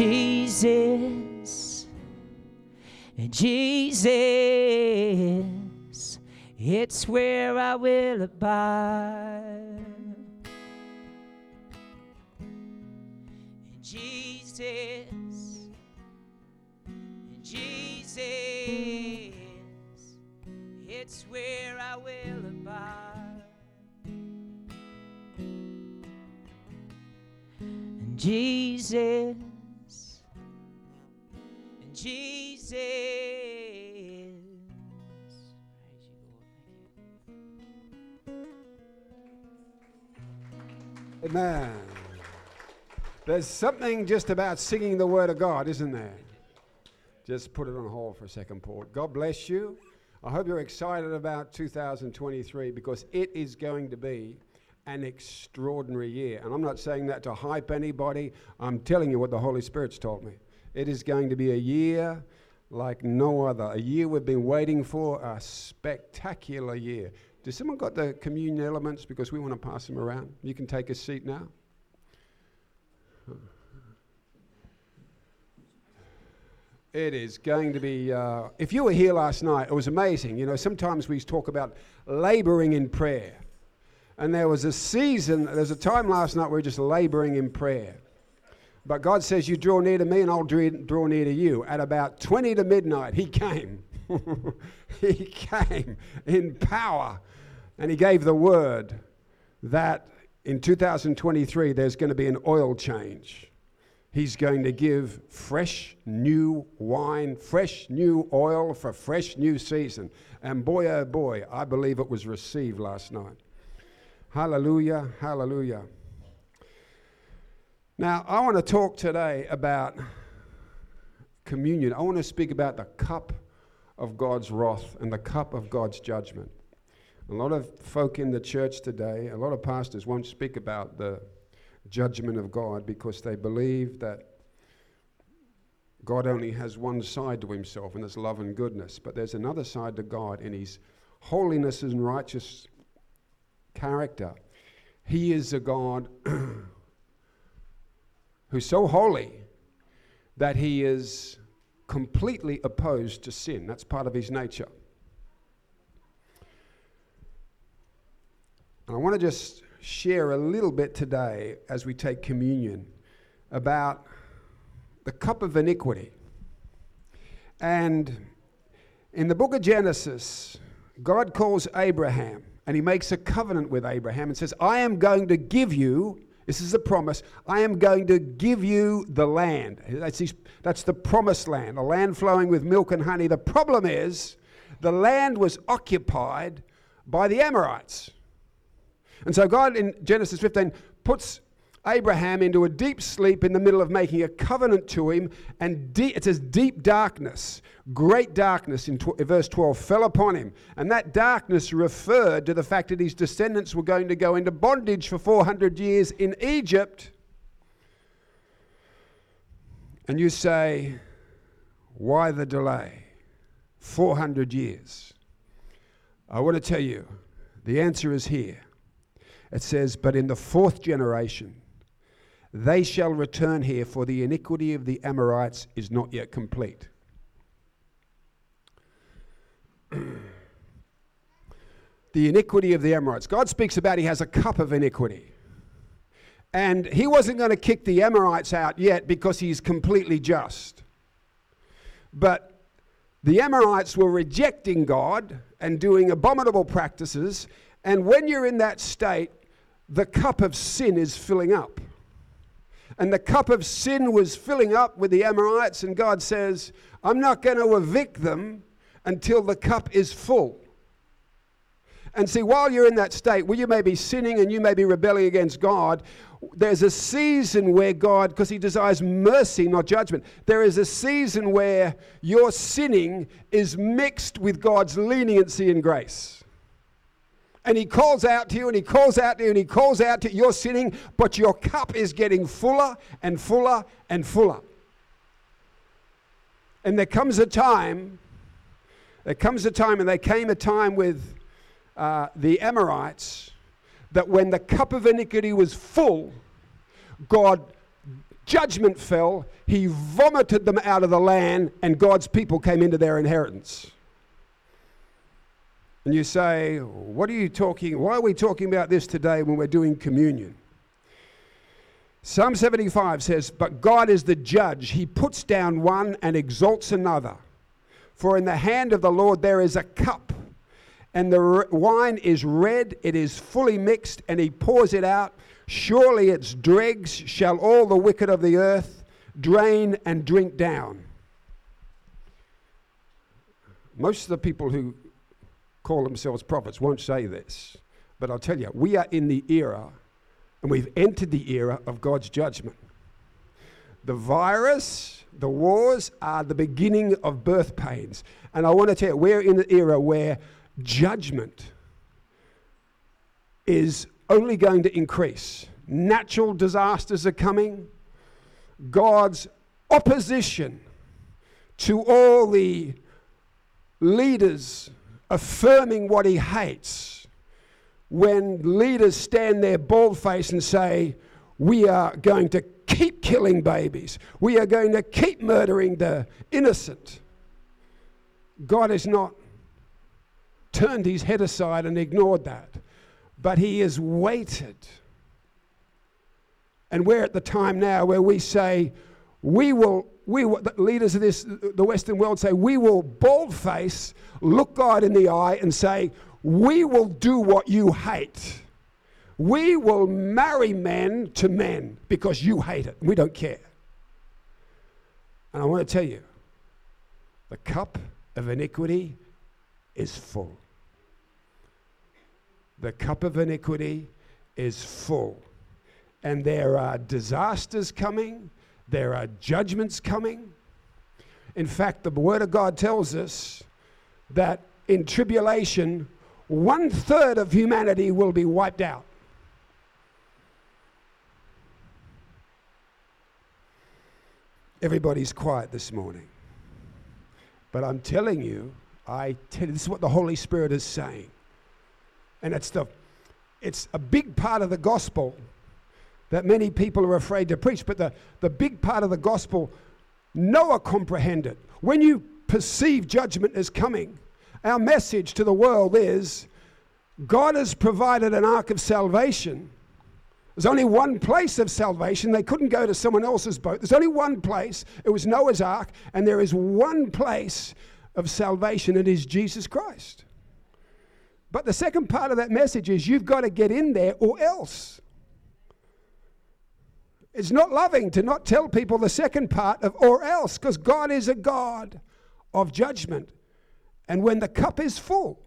Jesus, Jesus, it's where I will abide. Jesus, Jesus, it's where I will abide. Jesus, Jesus. Amen. There's something just about singing the Word of God, isn't there? Just put it on hold for a second, Paul. God bless you. I hope you're excited about 2023 because it is going to be an extraordinary year. And I'm not saying that to hype anybody, I'm telling you what the Holy Spirit's told me. It is going to be a year like no other, a year we've been waiting for, a spectacular year. Does someone got the communion elements? Because we want to pass them around. You can take a seat now. It is going to be. Uh, if you were here last night, it was amazing. You know, sometimes we talk about laboring in prayer. And there was a season, there's a time last night we we're just laboring in prayer. But God says, You draw near to me, and I'll draw near to you. At about 20 to midnight, He came. he came in power. And He gave the word that in 2023 there's going to be an oil change. He's going to give fresh new wine, fresh new oil for fresh new season. And boy, oh boy, I believe it was received last night. Hallelujah, hallelujah. Now, I want to talk today about communion. I want to speak about the cup of God's wrath and the cup of God's judgment. A lot of folk in the church today, a lot of pastors won't speak about the judgment of God because they believe that God only has one side to himself, and it's love and goodness. But there's another side to God in his holiness and righteous character. He is a God who's so holy that he is completely opposed to sin. That's part of his nature. And I want to just share a little bit today as we take communion about the cup of iniquity. And in the book of Genesis, God calls Abraham and he makes a covenant with Abraham and says, I am going to give you, this is a promise, I am going to give you the land. That's, his, that's the promised land, a land flowing with milk and honey. The problem is, the land was occupied by the Amorites. And so God in Genesis 15 puts Abraham into a deep sleep in the middle of making a covenant to him, and de- it says deep darkness, great darkness in tw- verse 12 fell upon him. And that darkness referred to the fact that his descendants were going to go into bondage for 400 years in Egypt. And you say, why the delay? 400 years. I want to tell you, the answer is here. It says, But in the fourth generation, they shall return here, for the iniquity of the Amorites is not yet complete. the iniquity of the Amorites. God speaks about he has a cup of iniquity. And he wasn't going to kick the Amorites out yet because he's completely just. But the Amorites were rejecting God and doing abominable practices. And when you're in that state, the cup of sin is filling up. And the cup of sin was filling up with the Amorites, and God says, I'm not going to evict them until the cup is full. And see, while you're in that state where you may be sinning and you may be rebelling against God, there's a season where God, because He desires mercy, not judgment, there is a season where your sinning is mixed with God's leniency and grace. And he calls out to you and he calls out to you and he calls out to you. You're sinning, but your cup is getting fuller and fuller and fuller. And there comes a time, there comes a time, and there came a time with uh, the Amorites that when the cup of iniquity was full, God judgment fell, he vomited them out of the land, and God's people came into their inheritance. And you say, What are you talking? Why are we talking about this today when we're doing communion? Psalm 75 says, But God is the judge. He puts down one and exalts another. For in the hand of the Lord there is a cup, and the wine is red, it is fully mixed, and he pours it out. Surely its dregs shall all the wicked of the earth drain and drink down. Most of the people who call themselves prophets won't say this, but I'll tell you, we are in the era and we've entered the era of God's judgment. The virus, the wars are the beginning of birth pains. And I want to tell you, we're in an era where judgment is only going to increase. Natural disasters are coming. God's opposition to all the leaders affirming what he hates when leaders stand there bald faced and say, We are going to keep killing babies, we are going to keep murdering the innocent. God has not turned his head aside and ignored that, but he has waited. And we're at the time now where we say, we will, we the leaders of this, the Western world say, we will bold face, look God in the eye and say, we will do what you hate. We will marry men to men because you hate it. We don't care. And I want to tell you the cup of iniquity is full. The cup of iniquity is full. And there are disasters coming, there are judgments coming. In fact, the Word of God tells us that in tribulation, one third of humanity will be wiped out. Everybody's quiet this morning. But I'm telling you, I tell you, this is what the Holy Spirit is saying. And it's the it's a big part of the gospel that many people are afraid to preach, but the, the big part of the gospel Noah comprehended. When you perceive judgment as coming, our message to the world is God has provided an ark of salvation. There's only one place of salvation. They couldn't go to someone else's boat. There's only one place. It was Noah's ark, and there is one place of salvation. It is Jesus Christ. But the second part of that message is you've got to get in there or else. It's not loving to not tell people the second part of or else because God is a God of judgment. And when the cup is full,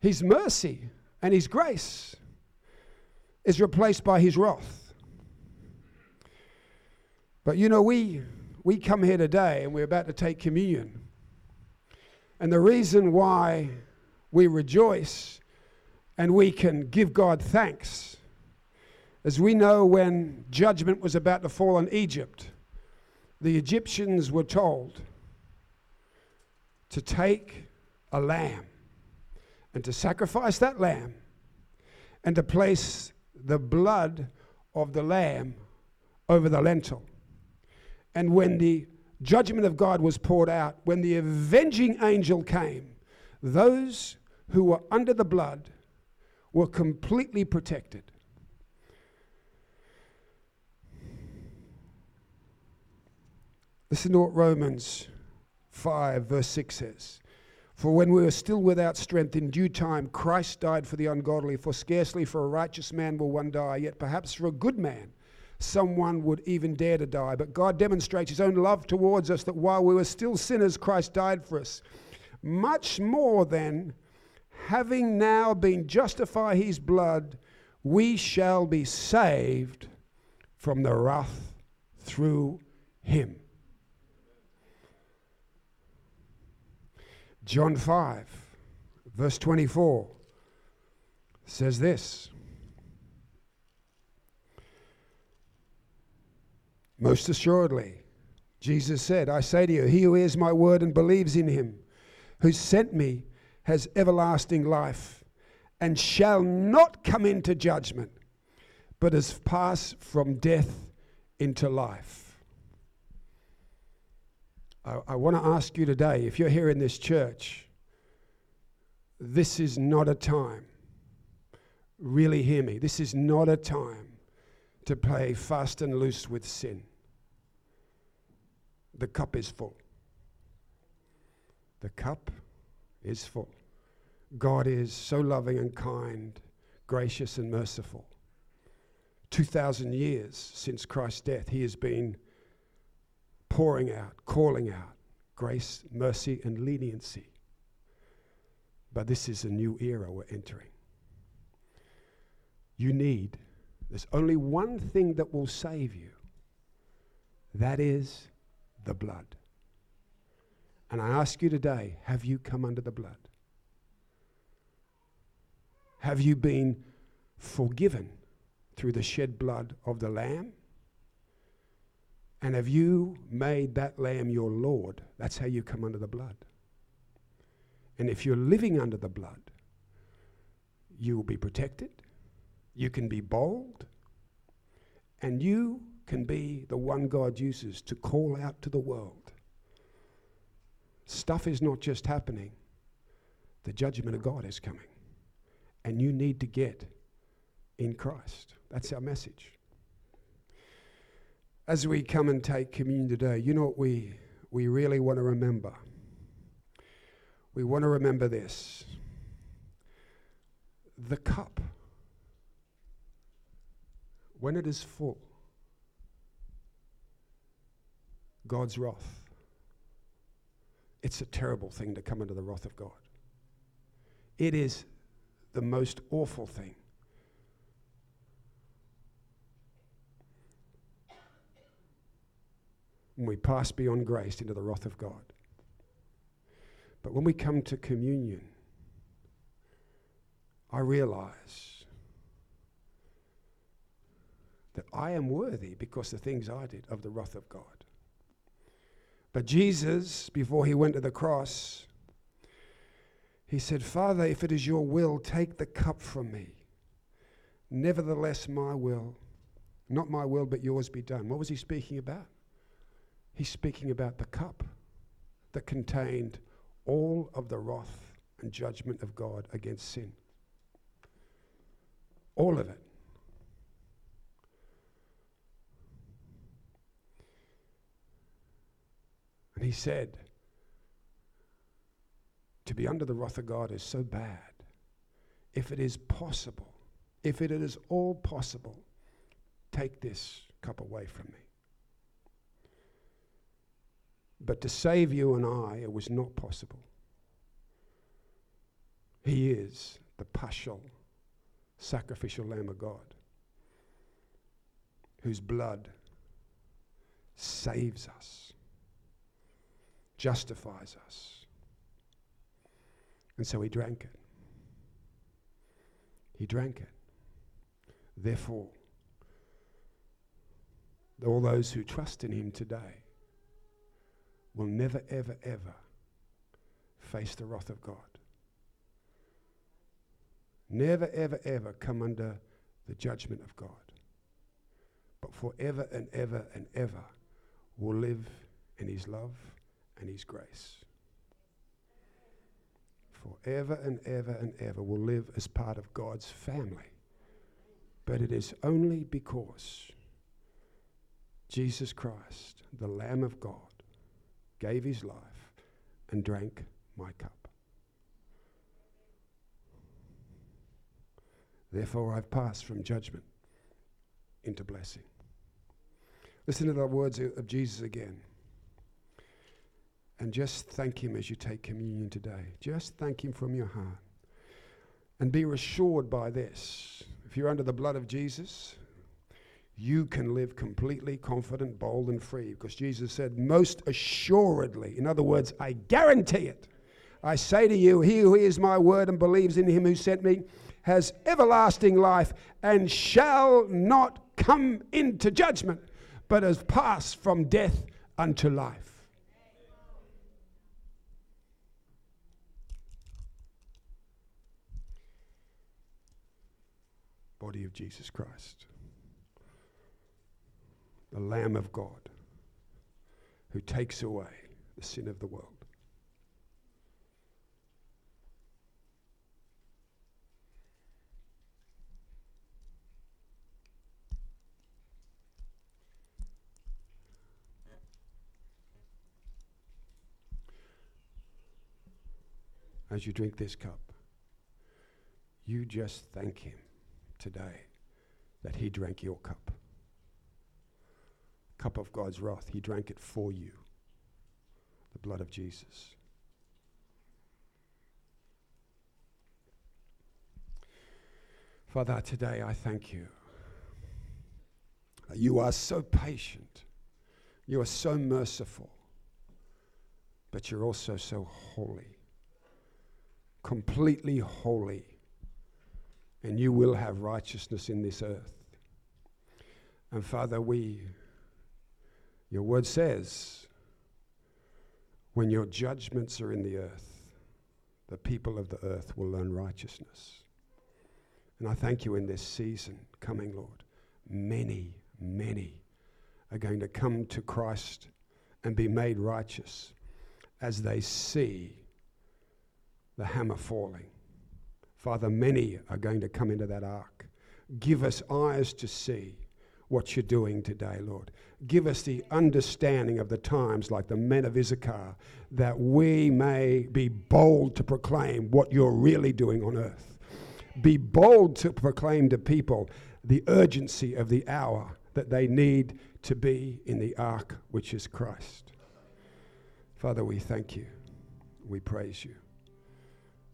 His mercy and His grace is replaced by His wrath. But you know, we, we come here today and we're about to take communion. And the reason why we rejoice and we can give God thanks is we know when judgment was about to fall on Egypt, the Egyptians were told, to take a lamb and to sacrifice that lamb and to place the blood of the lamb over the lentil. And when the judgment of God was poured out, when the avenging angel came, those who were under the blood were completely protected. Listen to what Romans 5, verse 6 says For when we were still without strength, in due time Christ died for the ungodly, for scarcely for a righteous man will one die, yet perhaps for a good man someone would even dare to die. But God demonstrates his own love towards us that while we were still sinners, Christ died for us. Much more than having now been justified his blood, we shall be saved from the wrath through him. John 5, verse 24 says this Most assuredly, Jesus said, I say to you, he who hears my word and believes in him, who sent me, has everlasting life, and shall not come into judgment, but has passed from death into life. I, I want to ask you today if you're here in this church, this is not a time, really hear me, this is not a time to play fast and loose with sin. The cup is full. The cup is full. God is so loving and kind, gracious and merciful. 2,000 years since Christ's death, He has been pouring out, calling out grace, mercy, and leniency. But this is a new era we're entering. You need, there's only one thing that will save you that is the blood. And I ask you today have you come under the blood? Have you been forgiven through the shed blood of the Lamb? And have you made that Lamb your Lord? That's how you come under the blood. And if you're living under the blood, you will be protected, you can be bold, and you can be the one God uses to call out to the world. Stuff is not just happening, the judgment of God is coming. And you need to get in Christ. That's our message. As we come and take communion today, you know what we, we really want to remember? We want to remember this the cup, when it is full, God's wrath. It's a terrible thing to come under the wrath of God. It is the most awful thing. When we pass beyond grace into the wrath of God. But when we come to communion, I realize that I am worthy because the things I did of the wrath of God. But Jesus, before he went to the cross, he said, Father, if it is your will, take the cup from me. Nevertheless, my will, not my will, but yours be done. What was he speaking about? He's speaking about the cup that contained all of the wrath and judgment of God against sin. All of it. And he said, to be under the wrath of God is so bad. If it is possible, if it is all possible, take this cup away from me. But to save you and I, it was not possible. He is the paschal, sacrificial Lamb of God, whose blood saves us, justifies us and so he drank it. He drank it. Therefore, all those who trust in him today will never, ever, ever face the wrath of God. Never, ever, ever come under the judgment of God. But forever and ever and ever will live in his love and his grace forever and ever and ever will live as part of God's family. But it is only because Jesus Christ, the Lamb of God, gave his life and drank my cup. Therefore, I've passed from judgment into blessing. Listen to the words of Jesus again. And just thank Him as you take communion today. Just thank Him from your heart. And be reassured by this if you're under the blood of Jesus, you can live completely confident, bold, and free because Jesus said, Most assuredly, in other words, I guarantee it. I say to you, he who hears my word and believes in him who sent me has everlasting life and shall not come into judgment, but has passed from death unto life. body of Jesus Christ. The Lamb of God who takes away the sin of the world. As you drink this cup, you just thank Him today that He drank your cup. Cup of God's wrath, He drank it for you. The blood of Jesus. Father, today I thank you. You are so patient. You are so merciful. But you're also so holy. Completely holy and you will have righteousness in this earth. And Father, we, your word says, when your judgments are in the earth, the people of the earth will learn righteousness. And I thank you in this season coming, Lord. Many, many are going to come to Christ and be made righteous as they see the hammer falling Father, many are going to come into that ark. Give us eyes to see what you're doing today, Lord. Give us the understanding of the times, like the men of Issachar, that we may be bold to proclaim what you're really doing on earth. Be bold to proclaim to people the urgency of the hour that they need to be in the ark, which is Christ. Father, we thank you. We praise you.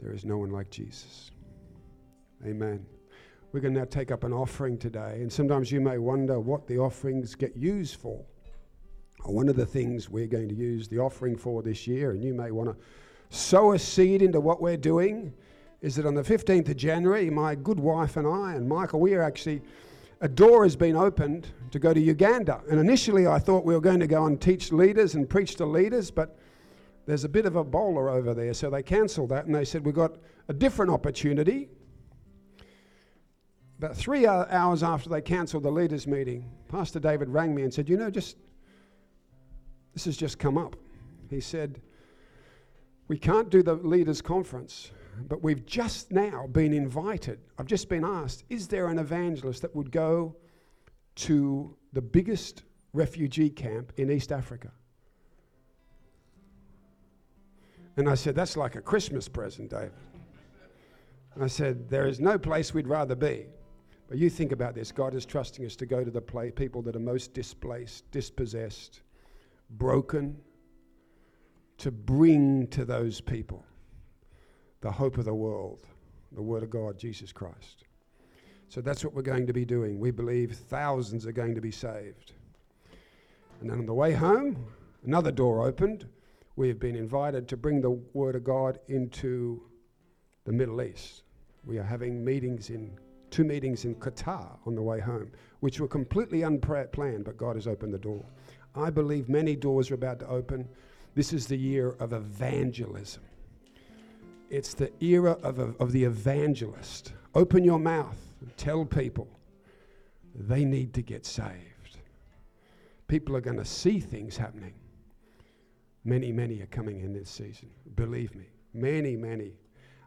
There is no one like Jesus. Amen. We're going to now take up an offering today. And sometimes you may wonder what the offerings get used for. One of the things we're going to use the offering for this year, and you may want to sow a seed into what we're doing, is that on the 15th of January, my good wife and I, and Michael, we are actually, a door has been opened to go to Uganda. And initially, I thought we were going to go and teach leaders and preach to leaders, but there's a bit of Ebola over there. So they cancelled that and they said, We've got a different opportunity about three uh, hours after they cancelled the leaders' meeting, Pastor David rang me and said, You know, just this has just come up. He said, We can't do the leaders' conference, but we've just now been invited. I've just been asked, Is there an evangelist that would go to the biggest refugee camp in East Africa? And I said, That's like a Christmas present, David. I said, There is no place we'd rather be. But you think about this God is trusting us to go to the play, people that are most displaced, dispossessed, broken, to bring to those people the hope of the world, the Word of God, Jesus Christ. So that's what we're going to be doing. We believe thousands are going to be saved. And then on the way home, another door opened. We have been invited to bring the Word of God into the Middle East. We are having meetings in two meetings in Qatar on the way home, which were completely unplanned, but God has opened the door. I believe many doors are about to open. This is the year of evangelism. It's the era of, of the evangelist. Open your mouth tell people they need to get saved. People are going to see things happening. Many, many are coming in this season. Believe me. Many, many.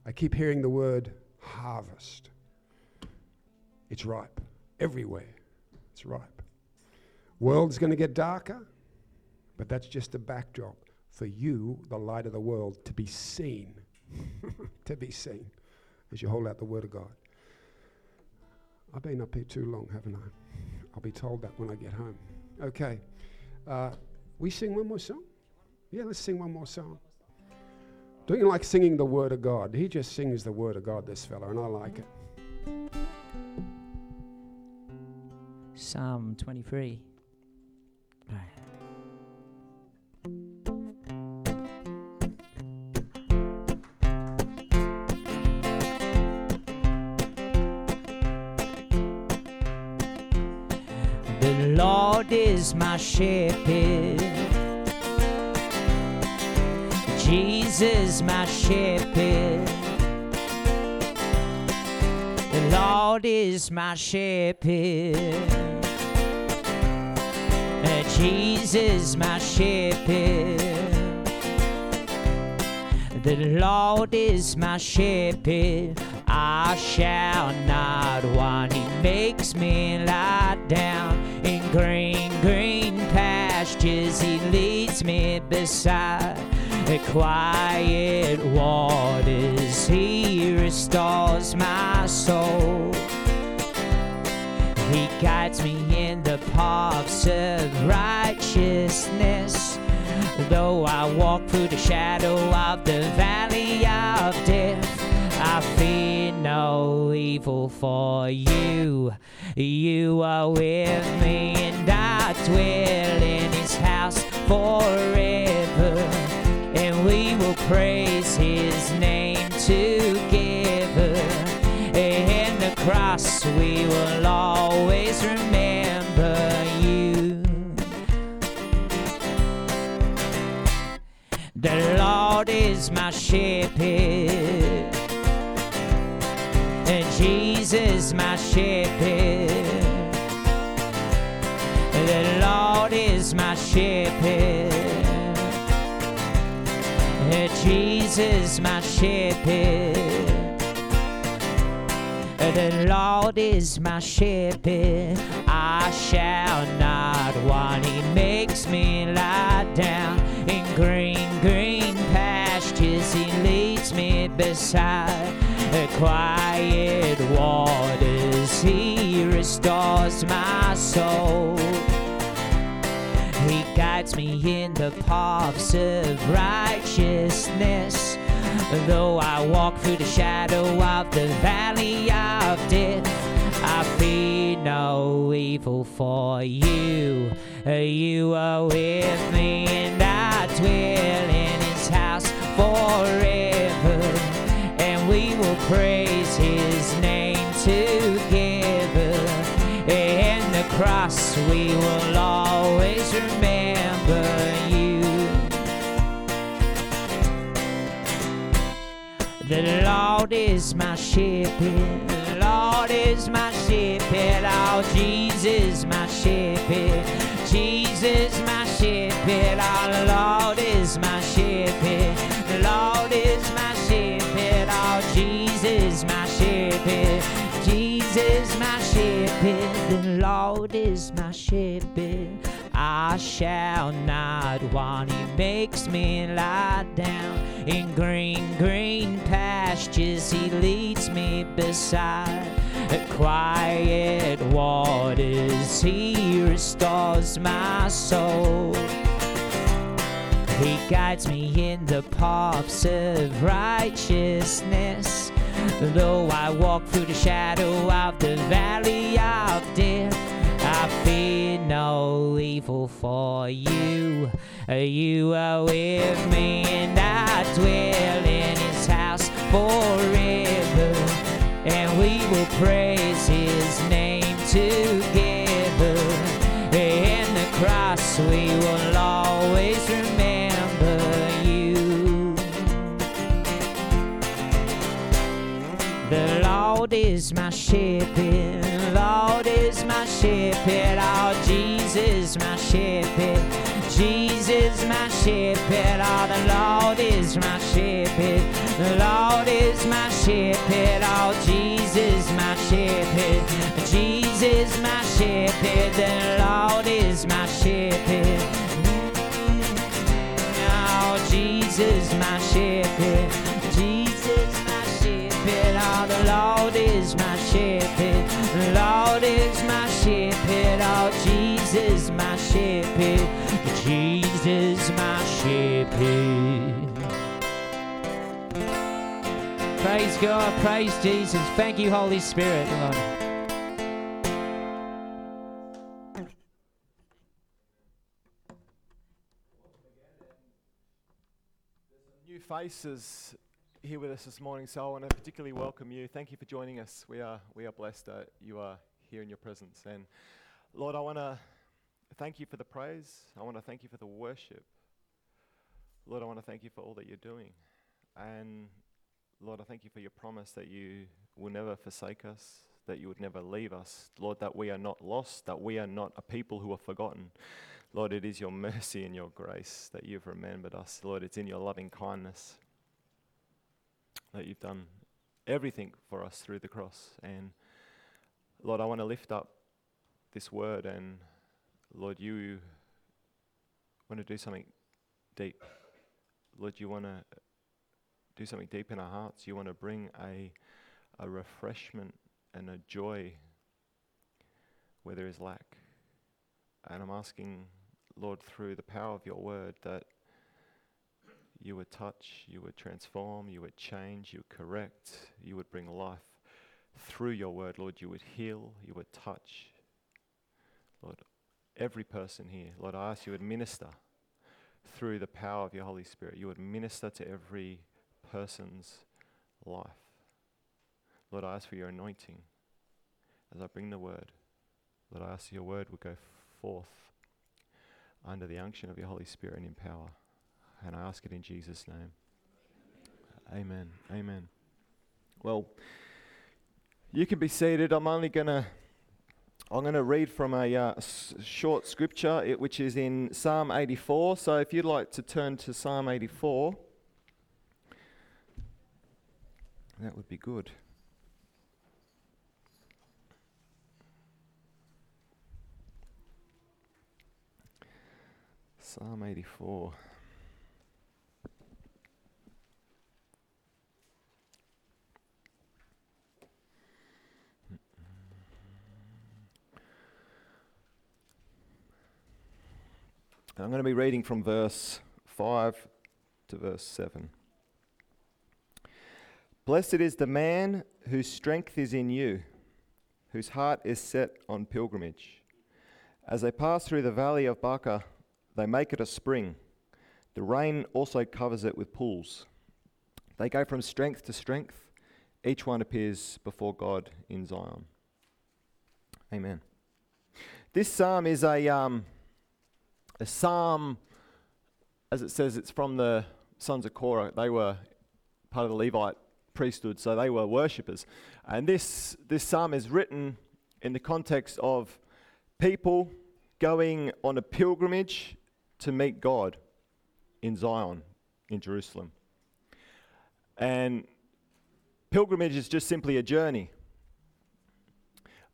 I keep hearing the word harvest. It's ripe everywhere. It's ripe. World's going to get darker, but that's just a backdrop for you, the light of the world, to be seen. to be seen as you hold out the Word of God. I've been up here too long, haven't I? I'll be told that when I get home. Okay. Uh, we sing one more song? Yeah, let's sing one more song. Don't you like singing the Word of God? He just sings the Word of God, this fella, and I like it. Psalm 23. The Lord is my shepherd. Jesus, my shepherd. The Lord is my shepherd. Jesus, my shepherd. The Lord is my shepherd, I shall not want. He makes me lie down in green, green pastures. He leads me beside the quiet waters. He Though I walk through the shadow of the valley of death, I fear no evil for you. You are with me, and I dwell in his house forever. And we will praise his name together. And the cross we will always remember Lord is my shepherd, and Jesus my shepherd. The Lord is my shepherd, and Jesus my shepherd. The Lord is my shepherd, I shall not want. He makes me lie down in green, green He leads me beside the quiet waters. He restores my soul. He guides me in the paths of righteousness. Though I walk through the shadow of the valley of death, I fear no evil for you. You are with me, and I house forever. And we will praise his name together. And the cross we will always remember you. The Lord is my shepherd. The Lord is my shepherd. Oh, Jesus, my shepherd. Jesus, my shepherd. The Lord is my shepherd. Lord is my shepherd. Oh, Jesus, my shepherd. Jesus, my shepherd. The Lord is my shepherd. I shall not want. He makes me lie down in green, green pastures. He leads me beside quiet waters. He restores my soul. He guides me in the paths of righteousness. Though I walk through the shadow of the valley of death, I fear no evil for you. You are with me, and I dwell in his house forever. And we will praise his name together. In the cross, we will always remember is my shepherd. Lord is my shepherd. Oh, Jesus, my shepherd. Jesus, my shepherd. Oh, the Lord is my shepherd. The Lord is my shepherd. Oh, Jesus, my shepherd. Jesus, my shepherd. The Lord is my shepherd. Oh, Jesus, my shepherd. Jesus. Oh, the Lord is my shepherd. The Lord is my shepherd. Oh, Jesus, my shepherd. Jesus, my shepherd. Praise God, praise Jesus. Thank you, Holy Spirit. Lord. Faces here with us this morning, so I want to particularly welcome you. Thank you for joining us. We are we are blessed that you are here in your presence. And Lord, I want to thank you for the praise. I want to thank you for the worship. Lord, I want to thank you for all that you're doing. And Lord, I thank you for your promise that you will never forsake us, that you would never leave us. Lord, that we are not lost, that we are not a people who are forgotten. Lord, it is your mercy and your grace that you've remembered us. Lord, it's in your loving kindness that you've done everything for us through the cross. And Lord, I want to lift up this word, and Lord, you want to do something deep. Lord, you want to do something deep in our hearts. You want to bring a, a refreshment and a joy where there is lack. And I'm asking, Lord, through the power of your word, that you would touch, you would transform, you would change, you would correct, you would bring life. Through your word, Lord, you would heal, you would touch. Lord, every person here, Lord, I ask you would minister through the power of your Holy Spirit. You would minister to every person's life. Lord, I ask for your anointing as I bring the word. Lord, I ask your word would go forth under the unction of your Holy Spirit and in power. And I ask it in Jesus' name. Amen. Amen. Well, you can be seated. I'm only going to I'm going to read from a uh, s- short scripture, it, which is in Psalm 84. So if you'd like to turn to Psalm 84, that would be good. Psalm 84. I'm going to be reading from verse 5 to verse 7. Blessed is the man whose strength is in you, whose heart is set on pilgrimage. As they pass through the valley of Baca, they make it a spring. The rain also covers it with pools. They go from strength to strength. Each one appears before God in Zion. Amen. This psalm is a, um, a psalm, as it says, it's from the sons of Korah. They were part of the Levite priesthood, so they were worshippers. And this, this psalm is written in the context of people going on a pilgrimage to meet God in Zion, in Jerusalem. And pilgrimage is just simply a journey.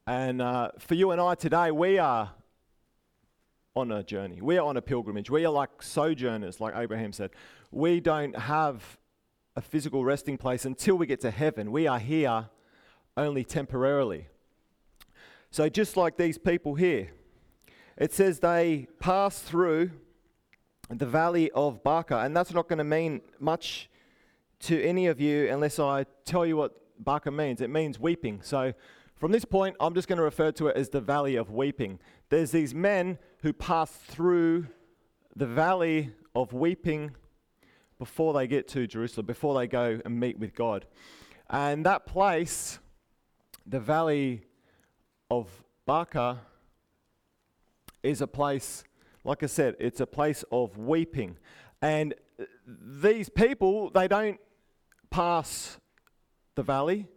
And uh, for you and I today, we are on a journey. We are on a pilgrimage. We are like sojourners, like Abraham said. We don't have a physical resting place until we get to heaven. We are here only temporarily. So, just like these people here, it says they pass through the valley of Baca, and that's not going to mean much to any of you unless I tell you what Baca means. It means weeping. So, from this point, I'm just going to refer to it as the valley of weeping. There's these men who pass through the valley of weeping before they get to Jerusalem, before they go and meet with God. And that place, the valley of Baca, is a place, like I said, it's a place of weeping. And these people, they don't pass the valley,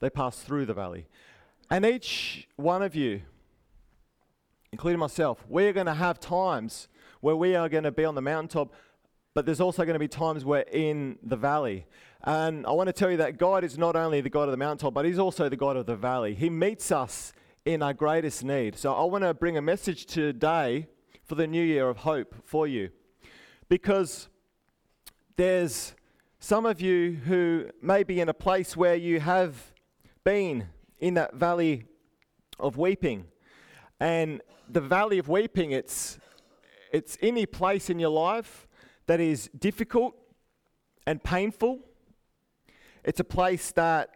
they pass through the valley. And each one of you, including myself, we're going to have times where we are going to be on the mountaintop, but there's also going to be times we're in the valley. And I want to tell you that God is not only the God of the mountaintop, but He's also the God of the valley. He meets us in our greatest need. So I want to bring a message today for the new year of hope for you. Because there's some of you who may be in a place where you have been in that valley of weeping. And the valley of weeping, it's, it's any place in your life that is difficult and painful. It's a place that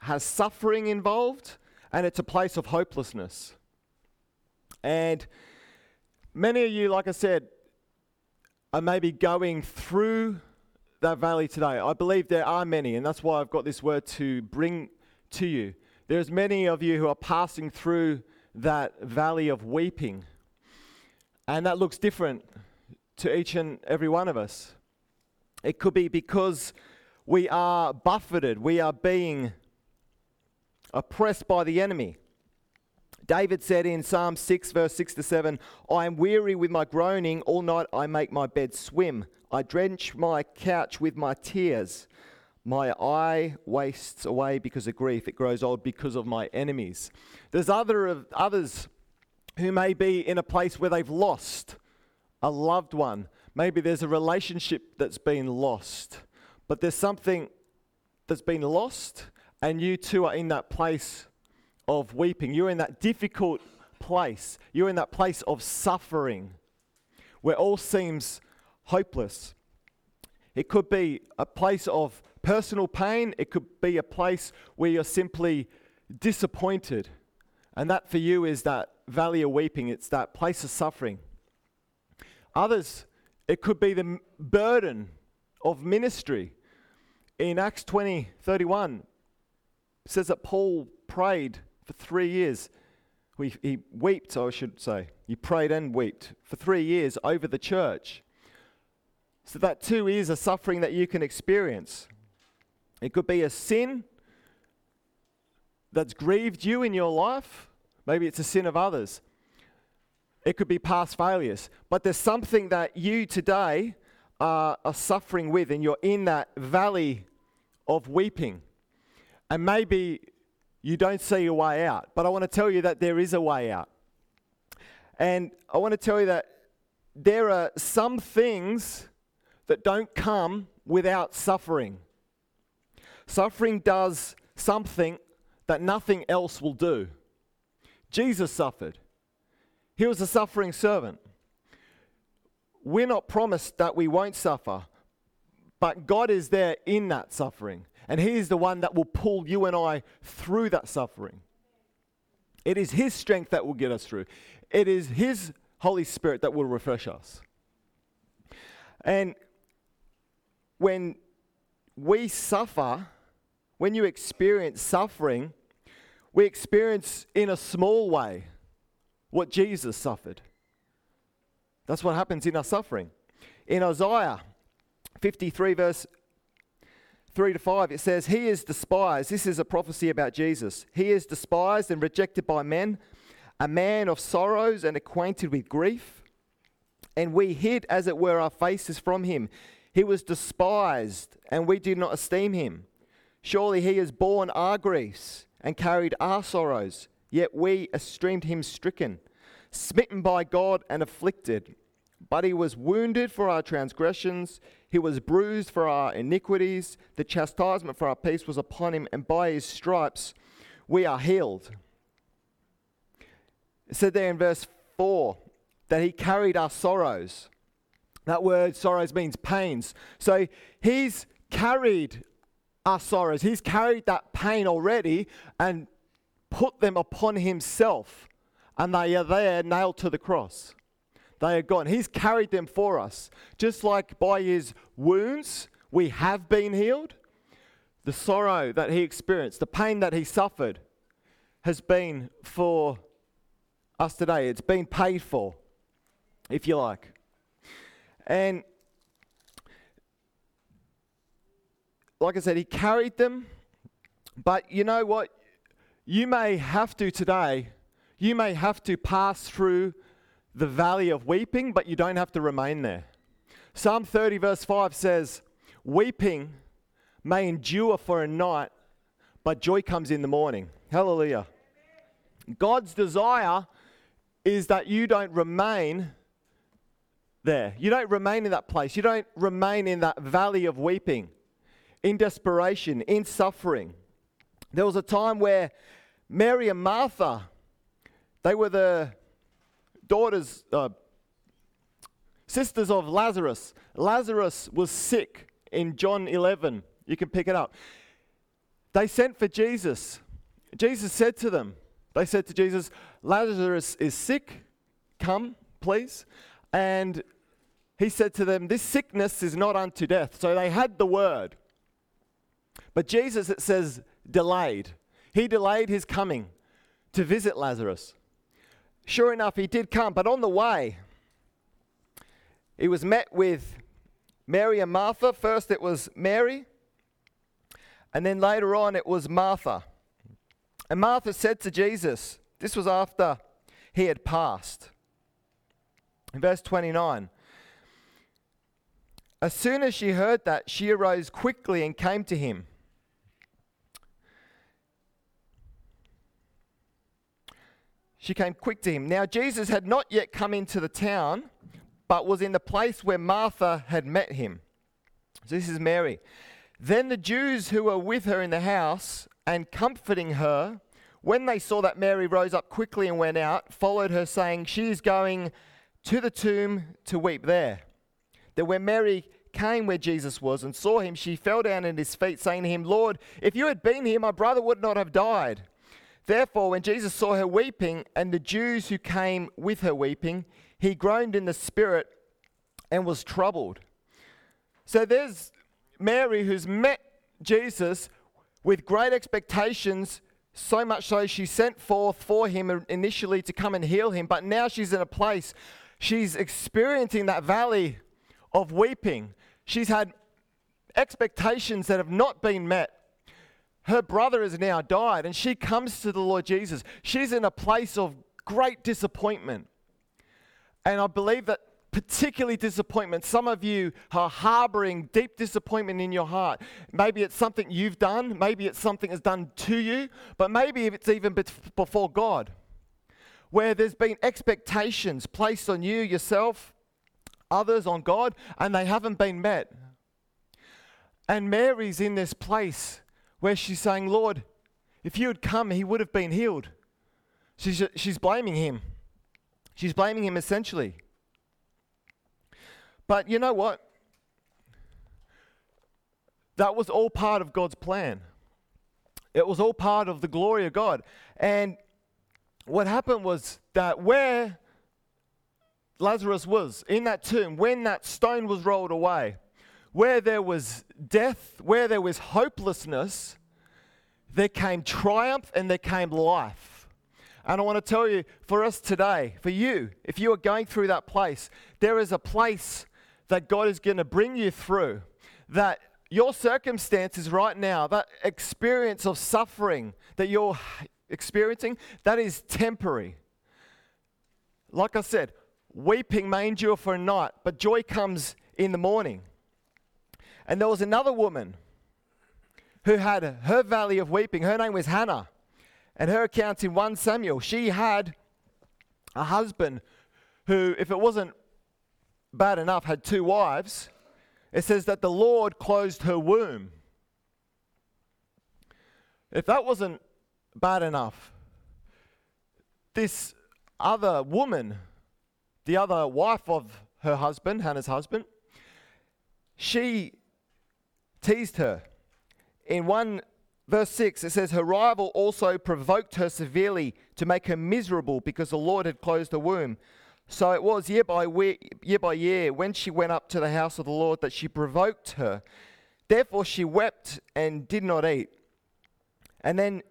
has suffering involved, and it's a place of hopelessness. And many of you, like I said, are maybe going through that valley today. I believe there are many, and that's why I've got this word to bring to you. There's many of you who are passing through that valley of weeping, and that looks different to each and every one of us. It could be because we are buffeted, we are being oppressed by the enemy. David said in Psalm 6, verse 6 to 7, I am weary with my groaning. All night I make my bed swim. I drench my couch with my tears. My eye wastes away because of grief. It grows old because of my enemies. There's other of, others who may be in a place where they've lost a loved one. Maybe there's a relationship that's been lost, but there's something that's been lost, and you too are in that place of weeping. You're in that difficult place. You're in that place of suffering where all seems hopeless. It could be a place of personal pain, it could be a place where you're simply disappointed. And that for you is that valley of weeping, it's that place of suffering. Others, it could be the burden of ministry. In Acts 20 31, it says that Paul prayed for three years. He, he wept, I should say. He prayed and wept for three years over the church. So that too is a suffering that you can experience. It could be a sin that's grieved you in your life. Maybe it's a sin of others. It could be past failures. But there's something that you today are, are suffering with, and you're in that valley of weeping. And maybe you don't see a way out. But I want to tell you that there is a way out. And I want to tell you that there are some things that don't come without suffering. Suffering does something that nothing else will do. Jesus suffered, he was a suffering servant. We're not promised that we won't suffer, but God is there in that suffering. And He is the one that will pull you and I through that suffering. It is His strength that will get us through, it is His Holy Spirit that will refresh us. And when we suffer, when you experience suffering, we experience in a small way what Jesus suffered. That's what happens in our suffering. In Isaiah 53, verse 3 to 5, it says, He is despised. This is a prophecy about Jesus. He is despised and rejected by men, a man of sorrows and acquainted with grief. And we hid, as it were, our faces from him. He was despised, and we did not esteem him. Surely he has borne our griefs and carried our sorrows, yet we esteemed him stricken, smitten by God, and afflicted. But he was wounded for our transgressions, he was bruised for our iniquities. The chastisement for our peace was upon him, and by his stripes we are healed. It said there in verse 4 that he carried our sorrows. That word sorrows means pains. So he's carried our sorrows. He's carried that pain already and put them upon himself. And they are there nailed to the cross. They are gone. He's carried them for us. Just like by his wounds we have been healed, the sorrow that he experienced, the pain that he suffered, has been for us today. It's been paid for, if you like. And like I said, he carried them. But you know what? You may have to today, you may have to pass through the valley of weeping, but you don't have to remain there. Psalm 30, verse 5 says, Weeping may endure for a night, but joy comes in the morning. Hallelujah. God's desire is that you don't remain there. You don't remain in that place. You don't remain in that valley of weeping, in desperation, in suffering. There was a time where Mary and Martha, they were the daughters, uh, sisters of Lazarus. Lazarus was sick in John 11. You can pick it up. They sent for Jesus. Jesus said to them, they said to Jesus, Lazarus is sick. Come, please. And he said to them, This sickness is not unto death. So they had the word. But Jesus, it says, delayed. He delayed his coming to visit Lazarus. Sure enough, he did come, but on the way, he was met with Mary and Martha. First, it was Mary, and then later on, it was Martha. And Martha said to Jesus, This was after he had passed. In verse 29, as soon as she heard that, she arose quickly and came to him. She came quick to him. Now, Jesus had not yet come into the town, but was in the place where Martha had met him. So, this is Mary. Then the Jews who were with her in the house and comforting her, when they saw that Mary rose up quickly and went out, followed her, saying, She is going to the tomb to weep there. That when Mary came where Jesus was and saw him, she fell down at his feet, saying to him, Lord, if you had been here, my brother would not have died. Therefore, when Jesus saw her weeping, and the Jews who came with her weeping, he groaned in the spirit and was troubled. So there's Mary who's met Jesus with great expectations, so much so she sent forth for him initially to come and heal him, but now she's in a place, she's experiencing that valley of weeping. She's had expectations that have not been met. Her brother has now died, and she comes to the Lord Jesus. She's in a place of great disappointment. And I believe that particularly disappointment. Some of you are harboring deep disappointment in your heart. Maybe it's something you've done, maybe it's something that's done to you, but maybe it's even before God, where there's been expectations placed on you, yourself, others, on God, and they haven't been met. And Mary's in this place where she's saying, Lord, if you had come, he would have been healed. She's, she's blaming him. She's blaming him essentially. But you know what? That was all part of God's plan. It was all part of the glory of God. And what happened was that where Lazarus was, in that tomb, when that stone was rolled away, where there was death, where there was hopelessness, there came triumph and there came life. And I want to tell you, for us today, for you, if you are going through that place, there is a place that God is going to bring you through. That your circumstances right now, that experience of suffering that you're experiencing, that is temporary. Like I said, weeping may endure for a night, but joy comes in the morning. And there was another woman who had her valley of weeping. Her name was Hannah. And her account in 1 Samuel, she had a husband who, if it wasn't bad enough, had two wives, it says that the Lord closed her womb. If that wasn't bad enough, this other woman, the other wife of her husband, Hannah's husband, she teased her. In 1 verse 6, it says, Her rival also provoked her severely to make her miserable because the Lord had closed her womb. So it was year by year by year when she went up to the house of the Lord that she provoked her. Therefore she wept and did not eat. And then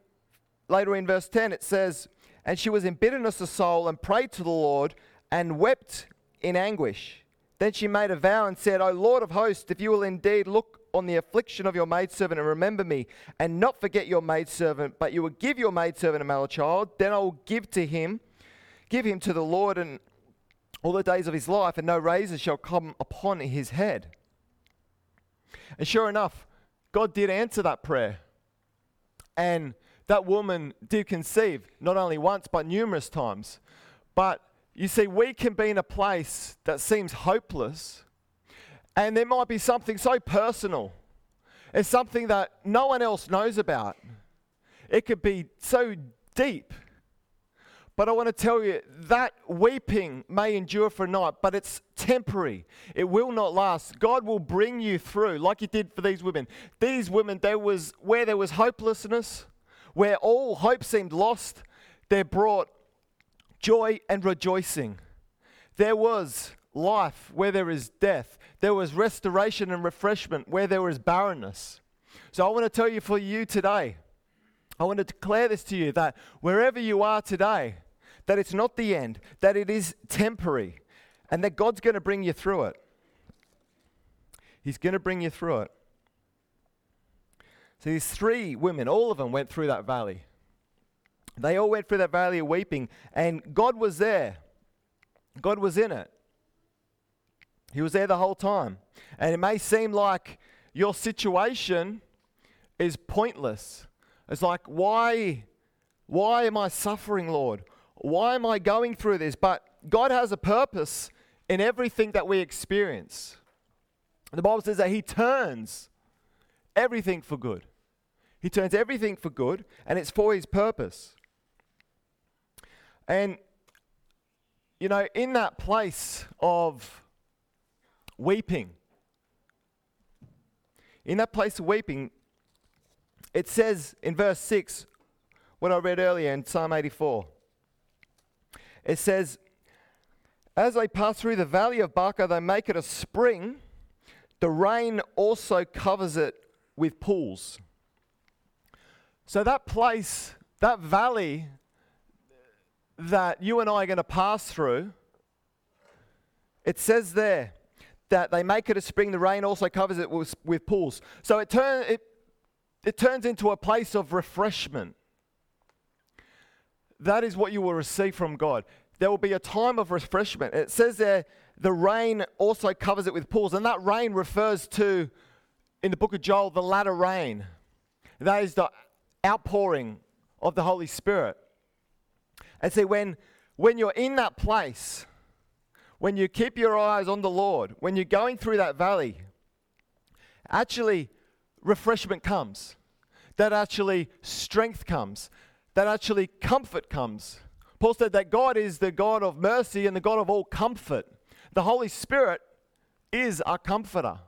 later in verse 10 it says, And she was in bitterness of soul and prayed to the Lord and wept in anguish. Then she made a vow and said, O Lord of hosts, if you will indeed look on the affliction of your maidservant and remember me, and not forget your maidservant, but you will give your maidservant a male child, then I will give to him, give him to the Lord, and all the days of his life, and no razor shall come upon his head. And sure enough, God did answer that prayer. And that woman did conceive, not only once, but numerous times. But you see, we can be in a place that seems hopeless, and there might be something so personal. It's something that no one else knows about. It could be so deep but I want to tell you that weeping may endure for a night, but it's temporary. It will not last. God will bring you through, like He did for these women. These women, there was where there was hopelessness, where all hope seemed lost, there brought joy and rejoicing. There was life where there is death. There was restoration and refreshment where there was barrenness. So I want to tell you for you today, I want to declare this to you that wherever you are today, that it's not the end, that it is temporary, and that God's going to bring you through it. He's going to bring you through it. So these three women, all of them went through that valley. They all went through that valley of weeping, and God was there. God was in it. He was there the whole time. And it may seem like your situation is pointless. It's like, why, why am I suffering, Lord? Why am I going through this? But God has a purpose in everything that we experience. The Bible says that He turns everything for good. He turns everything for good, and it's for His purpose. And, you know, in that place of weeping, in that place of weeping, it says in verse 6, what I read earlier in Psalm 84, it says, As they pass through the valley of Baca, they make it a spring. The rain also covers it with pools. So that place, that valley that you and I are going to pass through, it says there that they make it a spring, the rain also covers it with, with pools. So it, turn, it, it turns into a place of refreshment. That is what you will receive from God. There will be a time of refreshment. It says there, the rain also covers it with pools. And that rain refers to, in the book of Joel, the latter rain. That is the outpouring of the Holy Spirit. And see, when, when you're in that place, when you keep your eyes on the Lord, when you're going through that valley, actually refreshment comes. That actually strength comes. That actually comfort comes. Paul said that God is the God of mercy and the God of all comfort. The Holy Spirit is our comforter.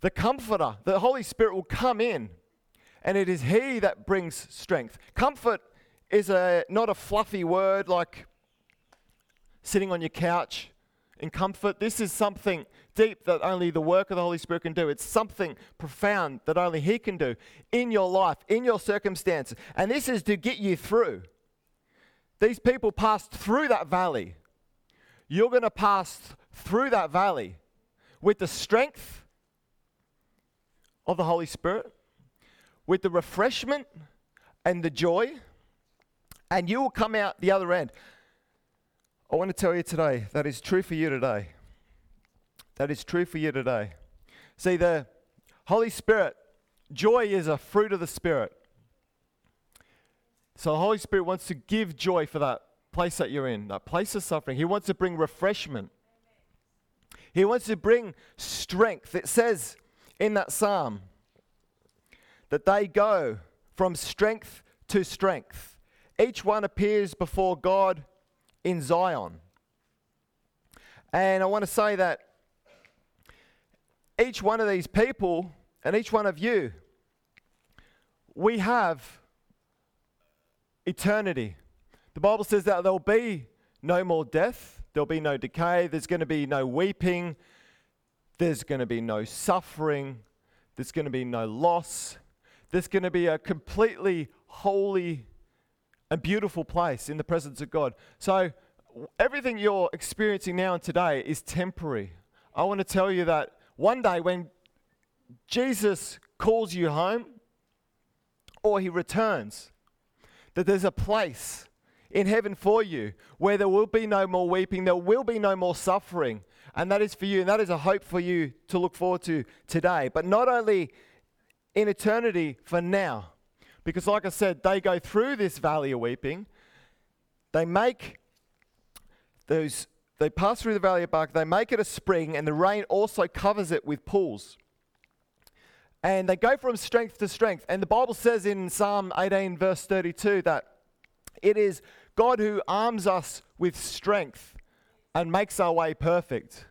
The comforter, the Holy Spirit will come in, and it is He that brings strength. Comfort is a, not a fluffy word like sitting on your couch in comfort. This is something deep that only the work of the Holy Spirit can do. It's something profound that only He can do in your life, in your circumstances. And this is to get you through. These people passed through that valley. You're going to pass through that valley with the strength of the Holy Spirit, with the refreshment and the joy and you will come out the other end. I want to tell you today that is true for you today. That is true for you today. See, the Holy Spirit, joy is a fruit of the Spirit. So the Holy Spirit wants to give joy for that place that you're in, that place of suffering. He wants to bring refreshment. He wants to bring strength. It says in that psalm that they go from strength to strength. Each one appears before God in Zion. And I want to say that each one of these people and each one of you, we have eternity. The Bible says that there'll be no more death, there'll be no decay, there's going to be no weeping, there's going to be no suffering, there's going to be no loss, there's going to be a completely holy and beautiful place in the presence of God. So, everything you're experiencing now and today is temporary. I want to tell you that one day when Jesus calls you home or he returns, that there's a place in heaven for you where there will be no more weeping, there will be no more suffering. And that is for you, and that is a hope for you to look forward to today. But not only in eternity, for now. Because, like I said, they go through this valley of weeping. They make those, they pass through the valley of Baca, they make it a spring, and the rain also covers it with pools. And they go from strength to strength. And the Bible says in Psalm 18, verse 32, that it is God who arms us with strength and makes our way perfect.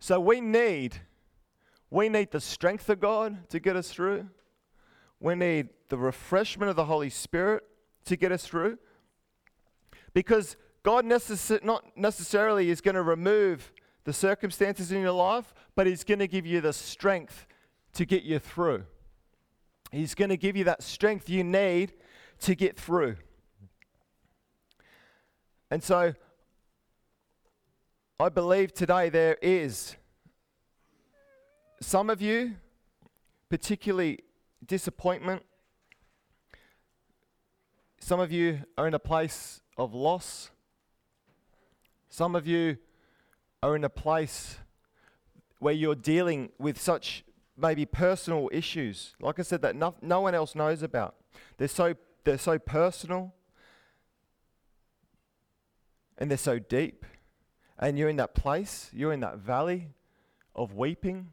So we need, we need the strength of God to get us through. We need the refreshment of the Holy Spirit to get us through. Because God necess- not necessarily is going to remove the circumstances in your life, but He's going to give you the strength to get you through. He's going to give you that strength you need to get through. And so, I believe today there is some of you, particularly disappointment, some of you are in a place of loss. Some of you are in a place where you're dealing with such maybe personal issues, like I said, that no, no one else knows about. They're so, they're so personal and they're so deep. And you're in that place, you're in that valley of weeping.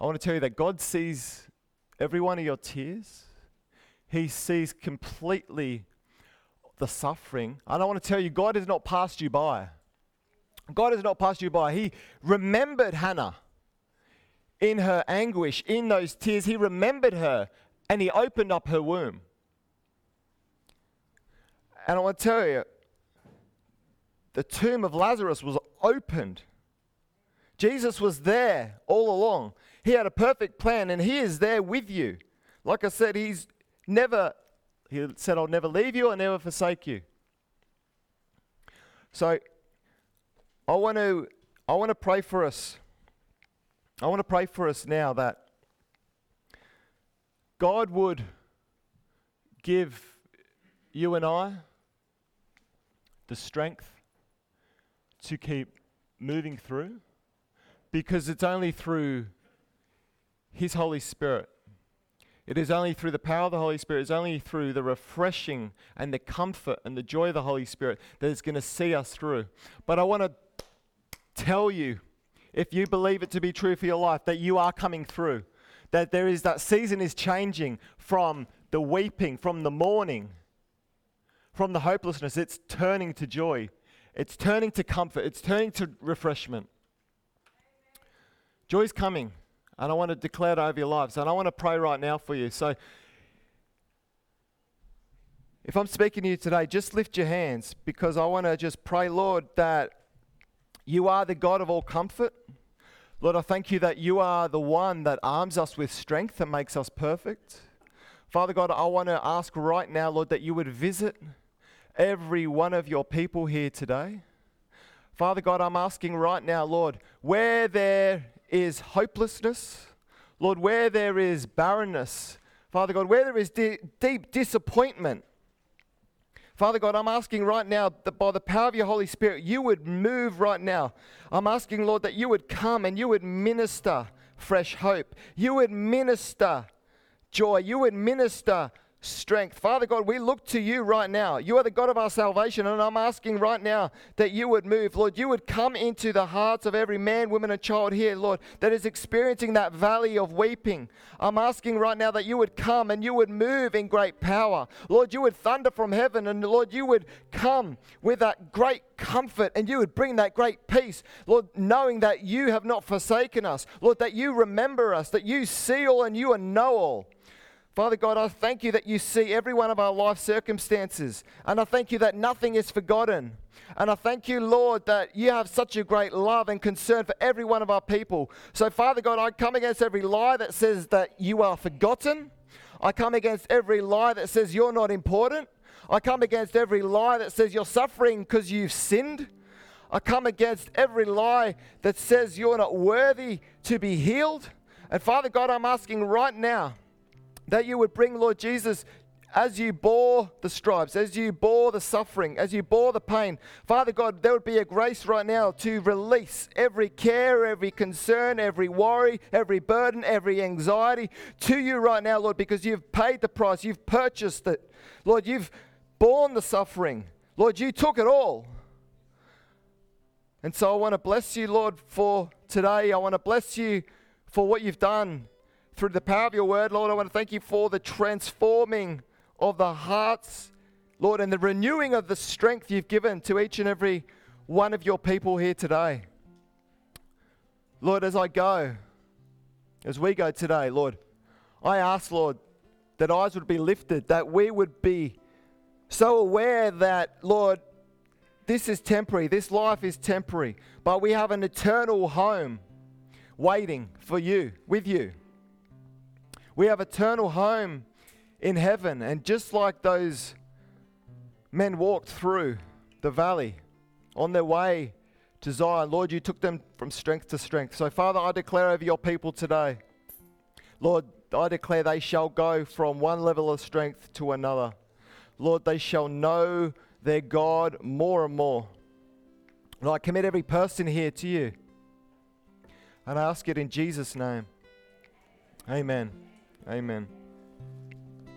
I want to tell you that God sees every one of your tears. He sees completely the suffering. And I want to tell you, God has not passed you by. God has not passed you by. He remembered Hannah in her anguish, in those tears. He remembered her and he opened up her womb. And I want to tell you, the tomb of Lazarus was opened. Jesus was there all along. He had a perfect plan and he is there with you. Like I said, he's never, he said, I'll never leave you, I'll never forsake you. So I want to I want to pray for us. I want to pray for us now that God would give you and I the strength to keep moving through because it's only through His Holy Spirit. It is only through the power of the Holy Spirit, it's only through the refreshing and the comfort and the joy of the Holy Spirit that is going to see us through. But I want to tell you, if you believe it to be true for your life, that you are coming through. That there is that season is changing from the weeping, from the mourning, from the hopelessness. It's turning to joy. It's turning to comfort. It's turning to refreshment. Joy's coming. And I want to declare it over your lives. And I want to pray right now for you. So, if I'm speaking to you today, just lift your hands because I want to just pray, Lord, that you are the God of all comfort. Lord, I thank you that you are the one that arms us with strength and makes us perfect. Father God, I want to ask right now, Lord, that you would visit every one of your people here today. Father God, I'm asking right now, Lord, where there is hopelessness, Lord, where there is barrenness, Father God, where there is deep disappointment, Father God, I'm asking right now that by the power of your Holy Spirit, you would move right now. I'm asking, Lord, that you would come and you would minister fresh hope. You would minister joy. You would minister strength. Father God, we look to you right now. You are the God of our salvation, and I'm asking right now that you would move. Lord, you would come into the hearts of every man, woman, and child here, Lord, that is experiencing that valley of weeping. I'm asking right now that you would come and you would move in great power. Lord, you would thunder from heaven, and Lord, you would come with that great comfort and you would bring that great peace. Lord, knowing that you have not forsaken us. Lord, that you remember us, that you see all and you know all. Father God, I thank you that you see every one of our life circumstances. And I thank you that nothing is forgotten. And I thank you, Lord, that you have such a great love and concern for every one of our people. So, Father God, I come against every lie that says that you are forgotten. I come against every lie that says you're not important. I come against every lie that says you're suffering because you've sinned. I come against every lie that says you're not worthy to be healed. And Father God, I'm asking right now that you would bring, Lord Jesus, as you bore the stripes, as you bore the suffering, as you bore the pain, Father God, there would be a grace right now to release every care, every concern, every worry, every burden, every anxiety to you right now, Lord, because you've paid the price, you've purchased it. Lord, you've borne the suffering. Lord, you took it all. And so I want to bless you, Lord, for today. I want to bless you for what you've done through the power of your word, Lord, I want to thank you for the transforming of the hearts, Lord, and the renewing of the strength you've given to each and every one of your people here today. Lord, as I go, as we go today, Lord, I ask, Lord, that eyes would be lifted, that we would be so aware that, Lord, this is temporary, this life is temporary, but we have an eternal home waiting for you, with you. We have eternal home in heaven. And just like those men walked through the valley on their way to Zion, Lord, you took them from strength to strength. So, Father, I declare over your people today, Lord, I declare they shall go from one level of strength to another. Lord, they shall know their God more and more. Lord, I commit every person here to you. And I ask it in Jesus' name. Amen. Amen.